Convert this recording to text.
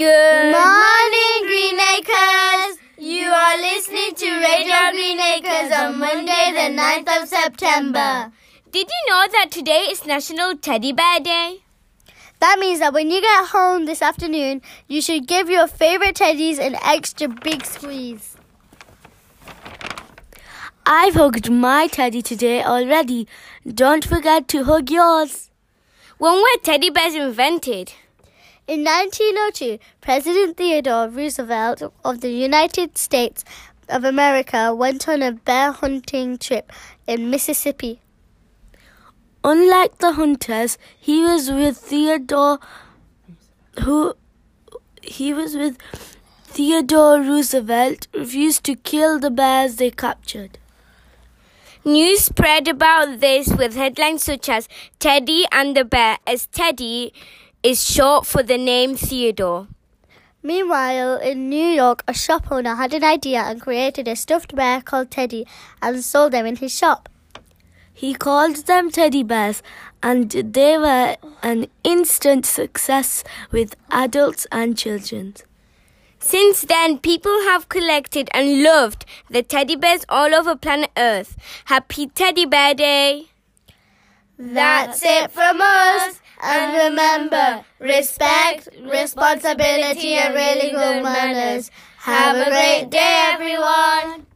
Good morning, Green Acres! You are listening to Radio Green Acres on Monday, the 9th of September. Did you know that today is National Teddy Bear Day? That means that when you get home this afternoon, you should give your favorite teddies an extra big squeeze. I've hugged my teddy today already. Don't forget to hug yours. When were teddy bears invented? In 1902, President Theodore Roosevelt of the United States of America went on a bear hunting trip in Mississippi. Unlike the hunters, he was with Theodore who he was with Theodore Roosevelt refused to kill the bears they captured. News spread about this with headlines such as Teddy and the Bear, as Teddy is short for the name Theodore. Meanwhile, in New York, a shop owner had an idea and created a stuffed bear called Teddy and sold them in his shop. He called them teddy bears, and they were an instant success with adults and children. Since then, people have collected and loved the teddy bears all over planet Earth. Happy Teddy Bear Day! That's it from us. And remember, respect, responsibility, and really good manners. Have a great day, everyone.